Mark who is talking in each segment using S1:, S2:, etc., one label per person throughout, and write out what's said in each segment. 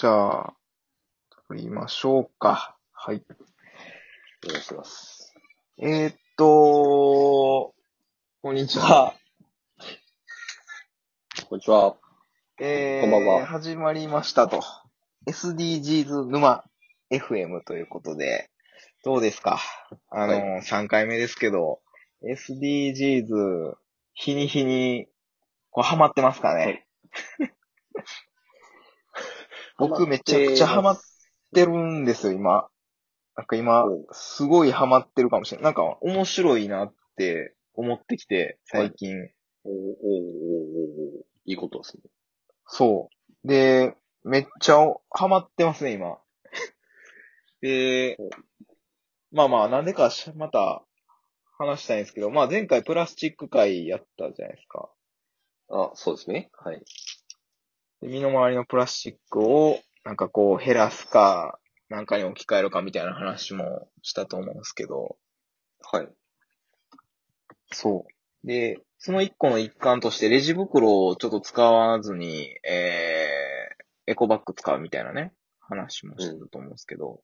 S1: じゃあ、撮りましょうか。はい。
S2: お願いします。
S1: えー、っと、こんにちは。
S2: こんにちは。
S1: えー、
S2: こんばんは
S1: 始まりましたと。SDGs 沼 FM ということで、どうですか？あの、
S2: は
S1: 3回目ですけど、SDGs、日に日に、こう、ハマってますかね、僕めちゃくちゃハマってるんですよ、今。なんか今、すごいハマってるかもしれない。なんか面白いなって思ってきて、最近。
S2: おーおーおーおーいいことですね。
S1: そう。で、めっちゃハマってますね、今。で
S2: お、
S1: まあまあ、なんでかしまた話したいんですけど、まあ前回プラスチック会やったじゃないですか。
S2: あ、そうですね。はい。
S1: で身の回りのプラスチックを、なんかこう減らすか、なんかに置き換えるかみたいな話もしたと思うんですけど、
S2: はい。
S1: そう。で、その一個の一環として、レジ袋をちょっと使わずに、えー、エコバッグ使うみたいなね、話もしてたと思うんですけど、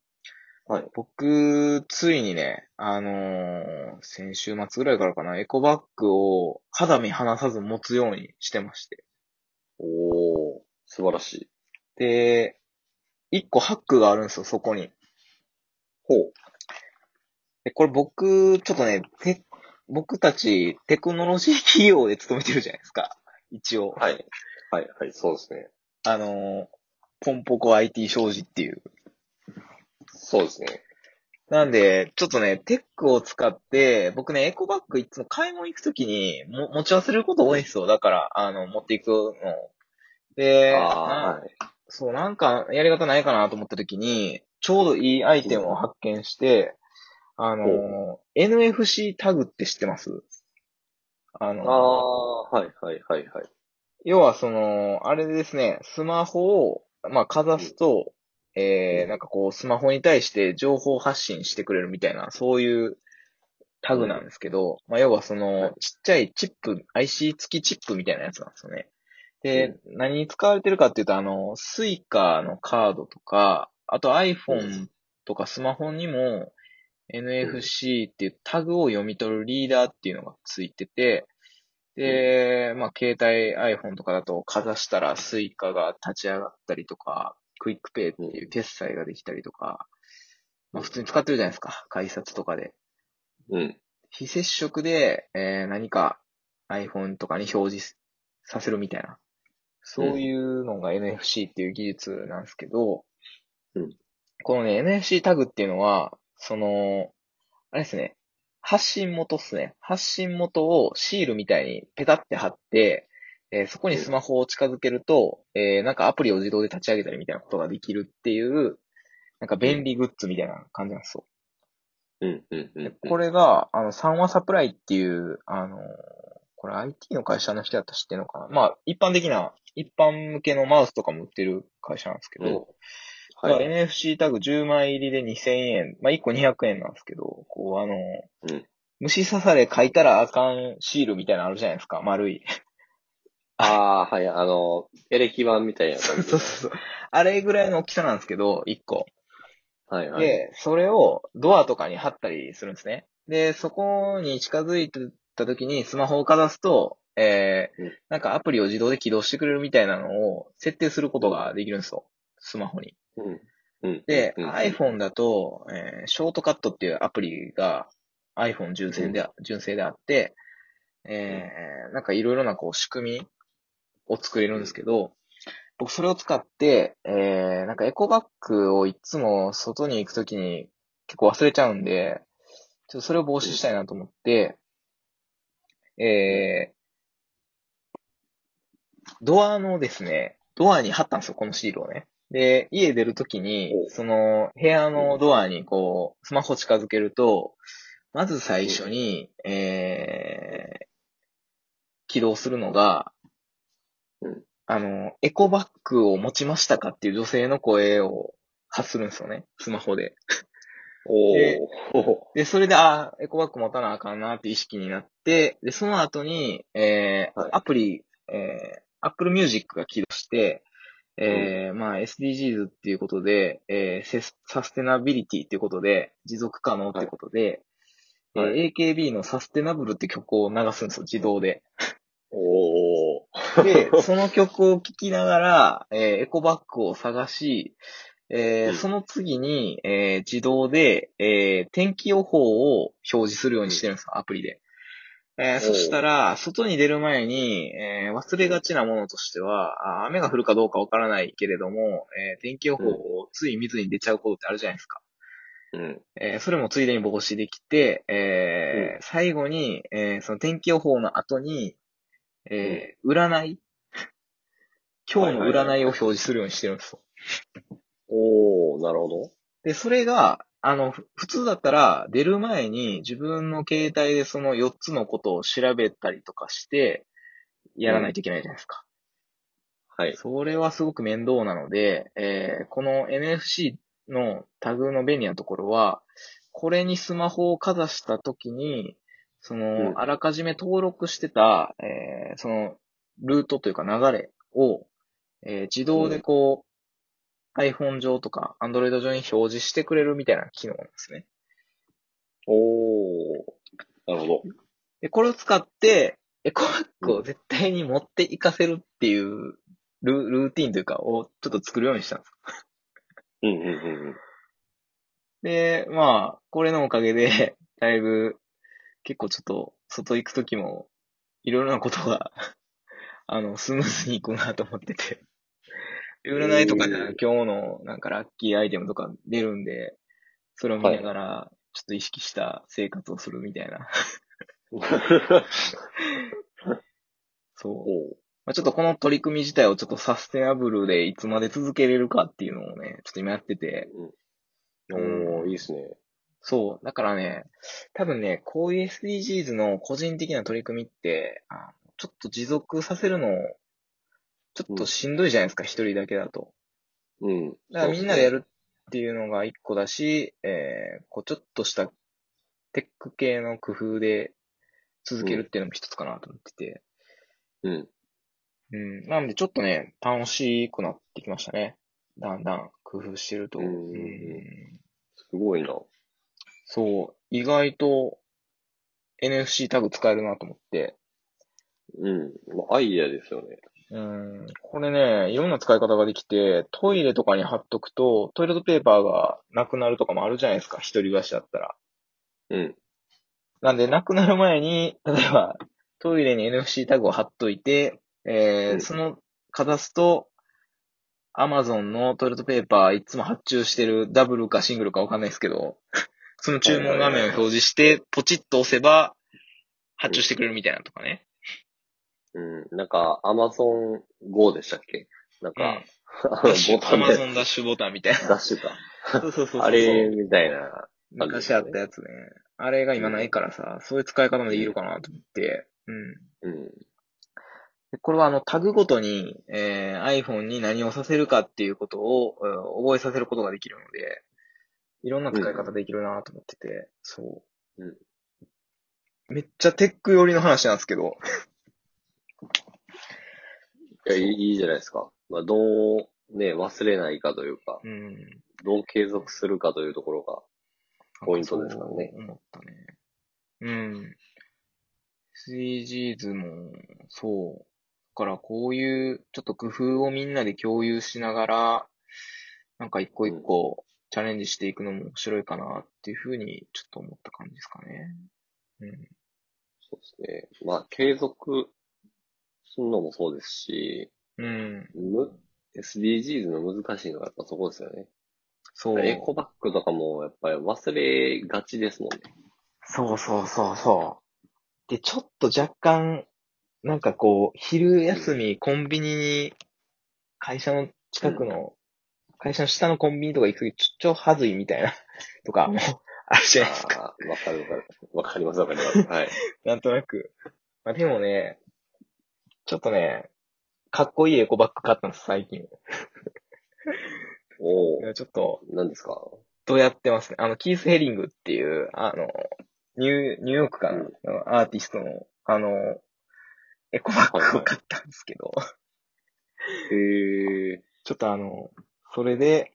S2: はい。
S1: 僕、ついにね、あのー先週末ぐらいからかな、エコバッグを肌身離さず持つようにしてまして。
S2: 素晴らしい。
S1: で、一個ハックがあるんですよ、そこに。
S2: ほう。
S1: で、これ僕、ちょっとね、て僕たちテクノロジー企業で勤めてるじゃないですか。一応。
S2: はい。はい、はい、そうですね。
S1: あのーポンポコ IT 商事っていう。
S2: そうですね。
S1: なんで、ちょっとね、テックを使って、僕ね、エコバッグいつも買い物行くときにも持ち忘れること多いんですよ。だから、あの、持っていくの。で。そう、なんかやり方ないかなと思ったときに、ちょうどいいアイテムを発見して、あの、NFC タグって知ってます？あ
S2: あ
S1: の、
S2: あ、はい、はい、はい、はい。
S1: 要はその、あれですね、スマホを、まあ、かざすと、えー、なんかこう、スマホに対して情報発信してくれるみたいな、そういうタグなんですけど、まあ、要はそ
S2: は
S1: の
S2: い、
S1: ちっちゃいチップ、IC 付きチップみたいなやつなんですよね。で、何に使われてるかっていうと、あの、スイカのカードとか、あと iPhone とかスマホにも NFC っていうタグを読み取るリーダーっていうのがついてて、で、まあ、携帯 iPhone とかだとかざしたらスイカが立ち上がったりとか、クイックペイっていう決済ができたりとか、まあ、普通に使ってるじゃないですか。改札とかで。
S2: うん。
S1: 非接触で、えー何か iPhone とかに表示させるみたいな。そういうのが NFC っていう技術なんですけど、
S2: うん。
S1: このね、NFC タグっていうのは、その、あれですね、発信元っすね。発信元をシールみたいにペタって貼って、えーそこにスマホを近づけると、えーなんかアプリを自動で立ち上げたりみたいなことができるっていう、なんか便利グッズみたいな感じなんですよ。
S2: うん、うん、うん。
S1: これが、あの、三和サプライっていう、あの、これ IT の会社の人だったら知ってるのかなまあ、一般的な、一般向けのマウスとかも売ってる会社なんですけど、
S2: はい。
S1: まあ NFC タグ10枚入りで2000円、まあ1個200円なんですけど、こうあの、
S2: うん
S1: 虫刺され書いたらあかんシールみたいなのあるじゃないですか、丸い。
S2: ああ、はい、あの、エレキ板みたいな
S1: そう。そうそう。あれぐらいの大きさなんですけど、1個。
S2: はい、はい。
S1: で、それをドアとかに貼ったりするんですね。で、そこに近づいてた時にスマホをかざすと、えー
S2: うん
S1: なんかアプリを自動で起動してくれるみたいなのを設定することができるんですよ。スマホに。
S2: うん。うん。
S1: で、
S2: うん、
S1: iPhone だと、えーショートカットっていうアプリが iPhone 純正で,、純正であって、えーなんかいろいろなこう仕組みを作れるんですけど、僕それを使って、えーなんかエコバッグをいつも外に行くときに結構忘れちゃうんで、ちょっとそれを防止したいなと思って、えードアのですね、ドアに貼ったんですよ、このシールをね。で、家出るときに
S2: お、
S1: その部屋のドアにこう、スマホ近づけると、まず最初に、えー、起動するのが、
S2: うん
S1: あの、エコバッグを持ちましたかっていう女性の声を発するんですよね、スマホで。
S2: お
S1: で
S2: ー。
S1: で、それで、あーエコバッグ持たなあかんなって意識になって、で、その後に、えー
S2: はい
S1: アプリ、えー、Apple Music が起動して、えー、まあ SDGs っていうことで、えー、サステナビリティっていうことで、持続可能っていうことで、
S2: はいはい
S1: えー AKB のサステナブルって曲を流すんですよ、自動で。
S2: おー。
S1: で、その曲を聴きながら、えーエコバッグを探し、えー
S2: うん。
S1: その次に、えー自動で、えー天気予報を表示するようにしてるんですよ、アプリで。えーそしたら、外に出る前に、えー忘れがちなものとしては、あ雨が降るかどうかわからないけれども、えー天気予報をつい見ずに出ちゃうことってあるじゃないですか。
S2: うん。
S1: えーそれもついでに防止できて、えー最後に、えーその天気予報の後に、えー占い？今日の占いを表示するようにしてるんですよ。
S2: おー、なるほど。
S1: で、それが、あの、ふ普通だったら、出る前に自分の携帯でその4つのことを調べたりとかして、やらないといけないじゃないですか。
S2: はい。
S1: それはすごく面倒なので、えーこの NFC のタグの便利なところは、これにスマホをかざしたときに、その、
S2: うん
S1: あらかじめ登録してた、えーその、ルートというか流れを、えー自動でこう、iPhone 上とか Android 上に表示してくれるみたいな機能なんですね。
S2: おー。なるほど。
S1: で、これを使って、エコバッグを絶対に持っていかせるっていうルルーティンというか、をちょっと作るようにしたんです。
S2: うんうんうん
S1: で、まあ、これのおかげで、だいぶ、結構ちょっと、外行くときも、いろいろなことが、あの、スムーズにいくなと思ってて。占いとかで
S2: うん
S1: 今日のなんかラッキーアイテムとか出るんで、それを見ながら、ちょっと意識した生活をするみたいな。
S2: うん。
S1: そう。まあ、ちょっとこの取り組み自体をちょっとサステナブルでいつまで続けれるかっていうのをね、ちょっと今やってて、
S2: おー、いいっすね。
S1: そう。だからね、多分ね、こういう SDGs の個人的な取り組みって、あちょっと持続させるの、ちょっとしんどいじゃないですか、一、人だけだと。
S2: うん。
S1: だからみんなでやるっていうのが一個だし、えー、こうちょっとしたテック系の工夫で続けるっていうのも一つかなと思ってて。
S2: うん。
S1: うん。なんでちょっとね、楽しくなってきましたね。だんだん工夫してると。
S2: うん
S1: うん
S2: すごいな。
S1: そう。意外と NFC タグ使えるなと思って。
S2: うん。まあアイデアですよね。
S1: うん。これね、いろんな使い方ができて、トイレとかに貼っとくと、トイレットペーパーがなくなるとかもあるじゃないですか、一人暮らしだったら。
S2: うん。
S1: なんで、なくなる前に、例えば、トイレに NFC タグを貼っといて、えー
S2: うん
S1: その、かざすと、アマゾンのトイレットペーパーいつも発注してるダブルかシングルかわかんないですけど、その注文画面を表示して、ポチッと押せば、発注してくれるみたいなとかね。
S2: うん。なんか、アマゾン GO でしたっけ？なんか、あの
S1: ダッシュ、アマ
S2: ボタンで
S1: ゾンダッシュボタンみたいな。
S2: ダッシュか。
S1: そうそうそうそう。
S2: あれみたいな。
S1: 昔あったやつね。あれが今ないからさ、そういう使い方もできるかなと思って。うん。
S2: うん。
S1: でこれはあのタグごとに、えー iPhone に何をさせるかっていうことを、うん覚えさせることができるので、いろんな使い方できるなと思ってて、そう。
S2: うん
S1: めっちゃテック寄りの話なんですけど、
S2: いや、いいいいじゃないですか。まあ、どう、ね、忘れないかというか、
S1: うん。
S2: どう継続するかというところが、ポイントですからね
S1: そう思ったね。うん。SDGs も、そう。だからこういう、ちょっと工夫をみんなで共有しながら、なんか一個一個チャレンジしていくのも面白いかなっていうふうにちょっと思った感じですかね。うん。
S2: そうですね。まあ、継続するのもそうですし、
S1: うん。
S2: む、SDGs の難しいのがやっぱそこですよね。
S1: そう。
S2: エコバッグとかもやっぱり忘れがちですもんね。
S1: そうそうそうそう。で、ちょっと若干、なんかこう、昼休み、コンビニに、会社の近くの、会社の下のコンビニとか行くとき、ちょ、ちょ、はずいみたいな、とかも、あるじゃないですか。
S2: わかるわかる。わかりますわかります。はい。
S1: なんとなく。まあでもね、ちょっとね、かっこいいエコバッグ買ったんです、最近。
S2: おー、
S1: いやちょっと、
S2: 何ですか？
S1: どうやってますね。あの、キース・ヘリングっていう、あの、ニュー、ニューヨークかな、のアーティストの、あの、エコバッグを買ったんですけど、
S2: へえ。
S1: ちょっとあの、それで、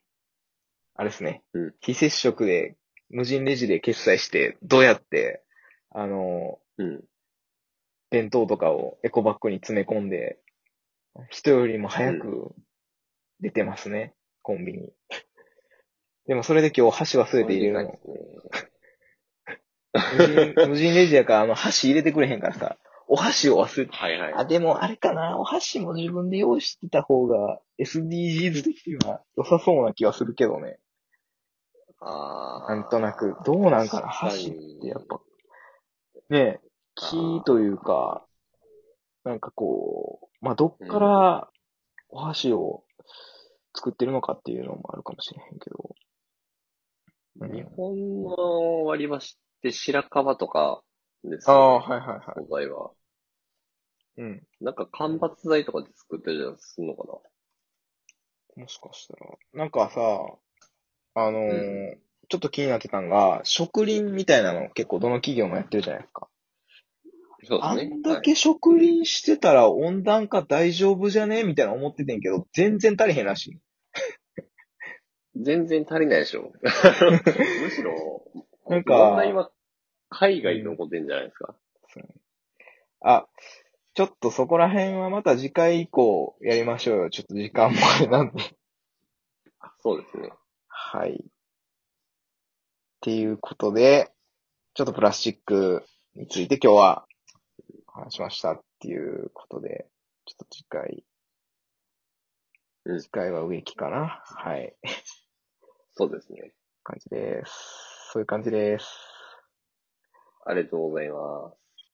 S1: あれですね。
S2: うん
S1: 非接触で、無人レジで決済して、どうやって、あの、
S2: うん。
S1: 弁当とかをエコバッグに詰め込んで、人よりも早く出てますね、コンビニ。でもそれで今日箸忘れて入れるの。無人、無人レジやからあの箸入れてくれへんからさ、お箸を忘れて。
S2: はいはい。
S1: あ、でもあれかな、お箸も自分で用意してた方が SDGs 的には良さそうな気はするけどね。
S2: あ
S1: なんとなく、どうなんかな、箸ってやっぱ、ねえ、木というか、なんかこう、まあ、どっからお箸を作ってるのかっていうのもあるかもしれへんけど。うん
S2: 日本の割り箸って白樺とかです
S1: あ
S2: よ
S1: あ、はいはいはい。
S2: 素材は。
S1: うん。
S2: なんか間伐材とかで作ってるじゃん、すんのか
S1: もしかしたら。なんかさ、あのー
S2: う
S1: ちょっと気になってたんが、植林みたいなの結構どの企業もやってるじゃないですか。
S2: なそう
S1: あ
S2: ですね。
S1: んだけ植林してたら温暖化大丈夫じゃね？みたいな思っててんけど、全然足りへんらしい。
S2: 全然足りないでしょ。むしろ、
S1: なんか
S2: 問題は海外に残ってんじゃないですか。
S1: あ、ちょっとそこら辺はまた次回以降やりましょうよ。ちょっと時間もあれなんで。
S2: そうですね。
S1: はい。っていうことで、ちょっとプラスチックについて今日は話しましたっていうことで、ちょっと次回、
S2: うん
S1: 次回は植木かな？はい。
S2: そうですね。
S1: 感じです。そういう感じです。
S2: ありがとうございます。